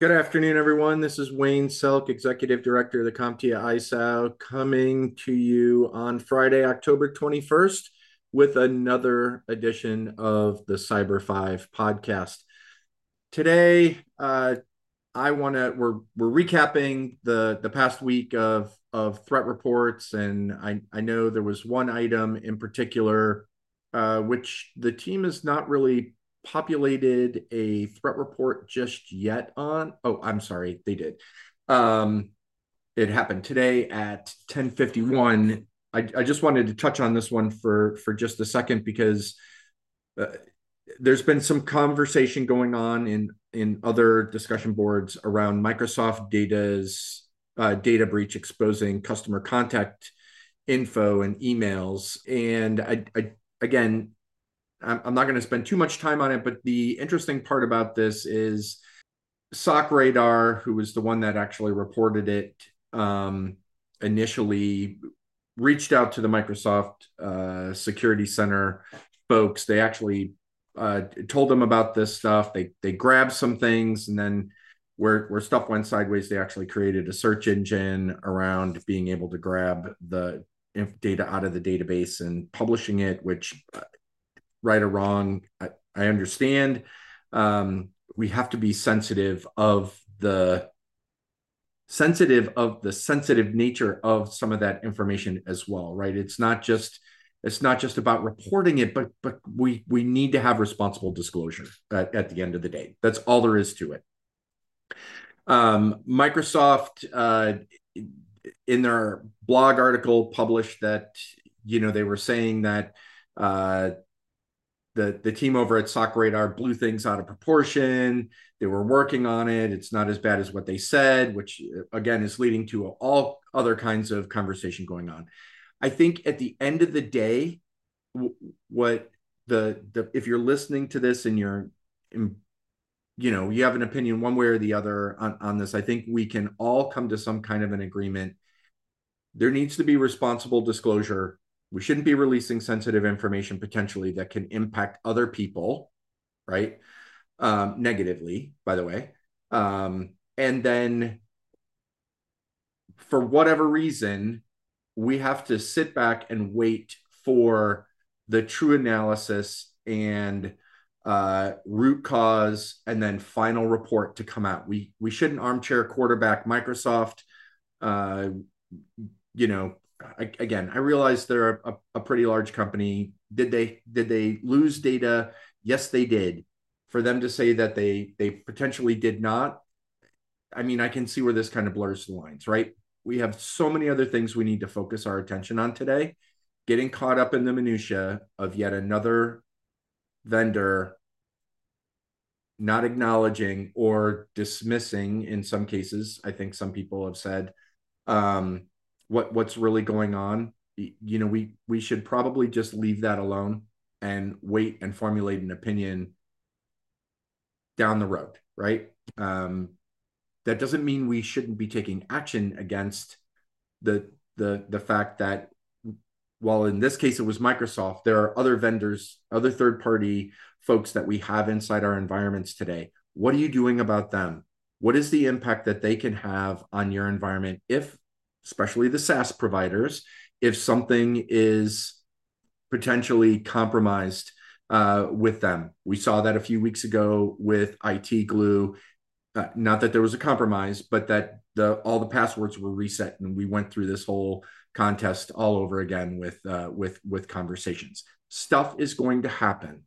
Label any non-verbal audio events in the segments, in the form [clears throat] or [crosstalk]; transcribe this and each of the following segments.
Good afternoon, everyone. This is Wayne Selk, Executive Director of the CompTIA ISAO, coming to you on Friday, October 21st, with another edition of the Cyber Five podcast. Today, uh, I want to we're we're recapping the the past week of of threat reports, and I I know there was one item in particular uh, which the team is not really populated a threat report just yet on. Oh, I'm sorry, they did. Um, it happened today at 10:51. I, I just wanted to touch on this one for for just a second because uh, there's been some conversation going on in in other discussion boards around Microsoft Data's uh, data breach exposing customer contact info and emails. And I, I again, I'm, not going to spend too much time on it, but the interesting part about this is SOCRadar, who was the one that actually reported it um, initially, reached out to the Microsoft uh, Security Center folks. They actually uh, told them about this stuff. They they grabbed some things, and then where where stuff went sideways, they actually created a search engine around being able to grab the data out of the database and publishing it, which uh, right or wrong, I, I understand. Um, we have to be sensitive of the sensitive of the sensitive nature of some of that information as well, right? It's not just it's not just about reporting it, but but we we need to have responsible disclosure at, at the end of the day. That's all there is to it. Um, Microsoft uh, in their blog article published that you know they were saying that uh, the the team over at SOCRadar blew things out of proportion. They were working on it. It's not as bad as what they said, which uh, again is leading to all other kinds of conversation going on. I think at the end of the day, what the the if you're listening to this and you're in, you know you have an opinion one way or the other on, on this i think we can all come to some kind of an agreement there needs to be responsible disclosure we shouldn't be releasing sensitive information potentially that can impact other people right? Um, negatively by the way. Um, and then for whatever reason we have to sit back and wait for the true analysis and uh, root cause and then final report to come out. We we shouldn't armchair quarterback microsoft uh, you know Again, I realize they're a, a pretty large company. Did they did they lose data? Yes, they did. For them to say that they they potentially did not, I mean, I can see where this kind of blurs the lines, right? We have so many other things we need to focus our attention on today. Getting caught up in the minutia of yet another vendor not acknowledging or dismissing in some cases i think some people have said um, what what's really going on you know we we should probably just leave that alone and wait and formulate an opinion down the road right um, that doesn't mean we shouldn't be taking action against the the the fact that while in this case it was Microsoft, there are other vendors, other third party folks that we have inside our environments today. What are you doing about them? What is the impact that they can have on your environment if especially the SaaS providers, if something is potentially compromised uh, with them. We saw that a few weeks ago with IT Glue. Uh, not that there was a compromise, but that the all the passwords were reset, and we went through this whole contest all over again with uh, with with conversations. Stuff is going to happen,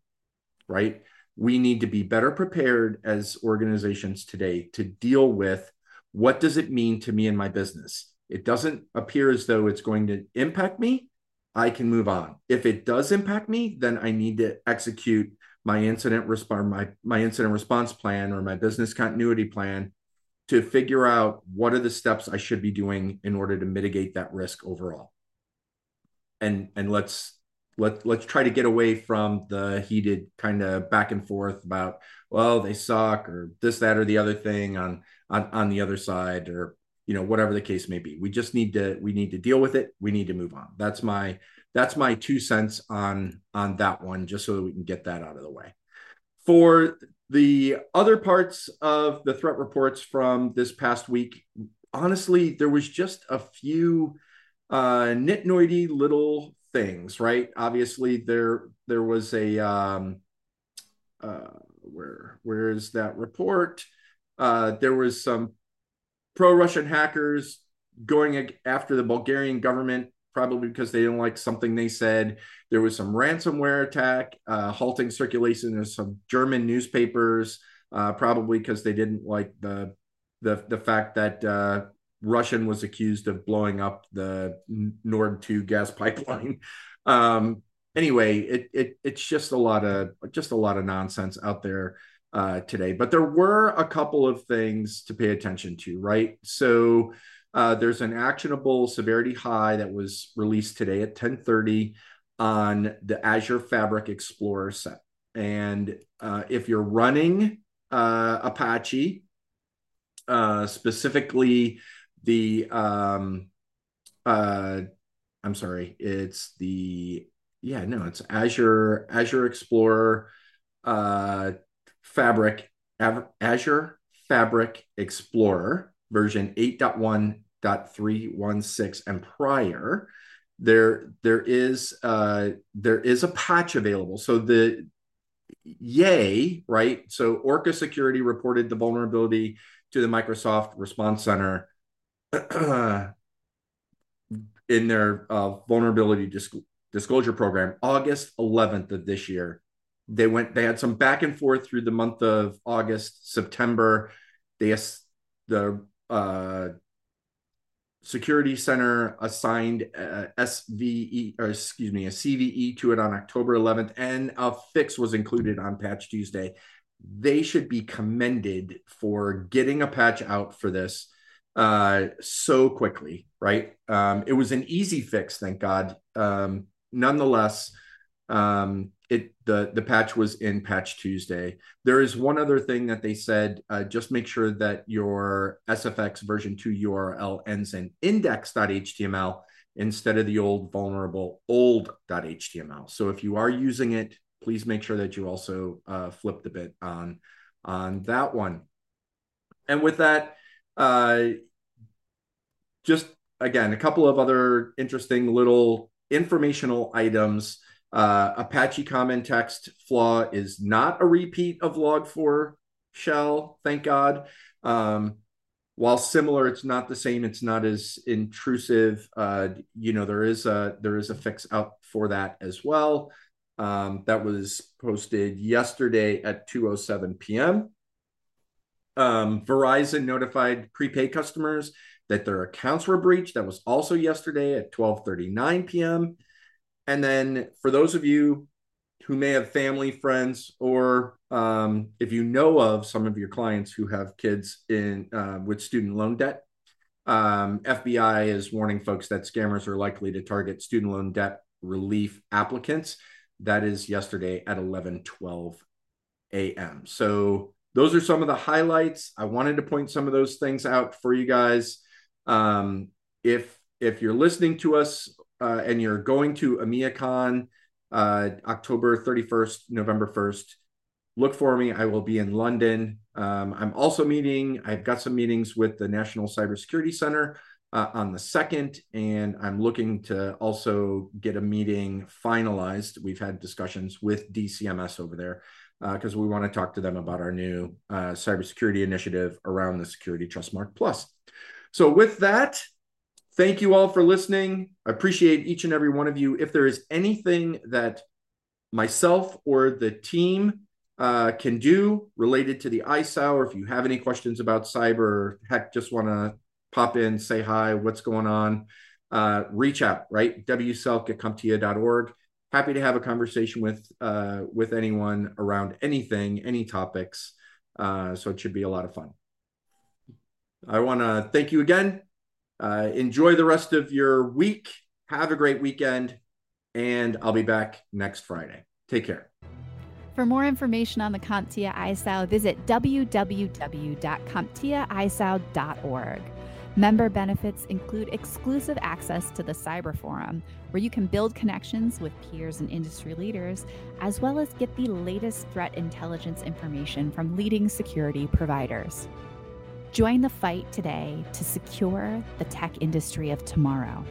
right? We need to be better prepared as organizations today to deal with what does it mean to me and my business it doesn't appear as though it's going to impact me, I can move on. If it does impact me, then I need to execute my incident response my, my incident response plan or my business continuity plan to figure out what are the steps I should be doing in order to mitigate that risk overall. And and let's let let's try to get away from the heated kind of back and forth about well they suck or this that or the other thing on on on the other side or you know whatever the case may be we just need to we need to deal with it we need to move on that's my that's my two cents on on that one just so that we can get that out of the way for the other parts of the threat reports from this past week, honestly, there was just a few uh, nitnoidy little things, right? Obviously, there there was a um, uh, where where is that report? Uh, there was some pro-Russian hackers going after the Bulgarian government, probably because they didn't like something they said. There was some ransomware attack, uh, halting circulation of some German newspapers, uh, probably because they didn't like the the the fact that uh, Russian was accused of blowing up the Nord 2 gas [laughs] pipeline. Um, anyway, it, it it's just a lot of just a lot of nonsense out there uh, today. But there were a couple of things to pay attention to, right? So uh, there's an actionable severity high that was released today at 10:30 on the Azure Fabric Explorer set, and uh, if you're running uh, Apache, uh, specifically the um, uh, I'm sorry, it's the yeah no, it's Azure Azure Explorer uh, Fabric Azure Fabric Explorer version 8.1.316 and prior. There there is uh there is a patch available. So the yay right? So orca security reported the vulnerability to the microsoft response center [clears throat] in their uh, vulnerability disc- disclosure program august 11th of this year they went they had some back and forth through the month of august september they the uh, security center assigned a sve or excuse me a cve to it on october 11th and a fix was included on patch tuesday they should be commended for getting a patch out for this uh, so quickly, right? Um, it was an easy fix, thank God. Um, nonetheless, um, it the the patch was in Patch Tuesday. There is one other thing that they said: uh, just make sure that your SFX version two URL ends in index.html instead of the old vulnerable old.html. So if you are using it, please make sure that you also uh, flip the bit on on that one. And with that, uh, just again, a couple of other interesting little informational items. Uh, Apache Commons Text flaw is not a repeat of log4 shell, thank God. Um, while similar, it's not the same. It's not as intrusive. Uh, you know, there is a there is a fix out for that as well. Um, that was posted yesterday at 2:07 p.m. Um, Verizon notified prepaid customers that their accounts were breached. That was also yesterday at 12:39 p.m. And then for those of you who may have family, friends, or um, if you know of some of your clients who have kids in uh, with student loan debt, um, FBI is warning folks that scammers are likely to target student loan debt relief applicants. That is yesterday at 11:12 a.m. So those are some of the highlights. I wanted to point some of those things out for you guys. Um, if if you're listening to us uh, and you're going to EMEACon uh, October 31st, November 1st, look for me. I will be in London. Um, I'm also meeting. I've got some meetings with the National Cybersecurity Center uh, on the second, and I'm looking to also get a meeting finalized. We've had discussions with DCMS over there because uh, we want to talk to them about our new uh, cybersecurity initiative around the Security Trust Mark Plus. So, with that, thank you all for listening. I appreciate each and every one of you. If there is anything that myself or the team uh, can do related to the ISAO, or if you have any questions about cyber, heck, just want to pop in, say hi, what's going on, uh, reach out, right? wselk happy to have a conversation with uh, with anyone around anything, any topics. Uh, so it should be a lot of fun. I want to thank you again. Uh, enjoy the rest of your week. Have a great weekend. And I'll be back next Friday. Take care. For more information on the CompTIA ISAO, visit www.comptiaisao.org. Member benefits include exclusive access to the Cyber Forum, where you can build connections with peers and industry leaders, as well as get the latest threat intelligence information from leading security providers. Join the fight today to secure the tech industry of tomorrow.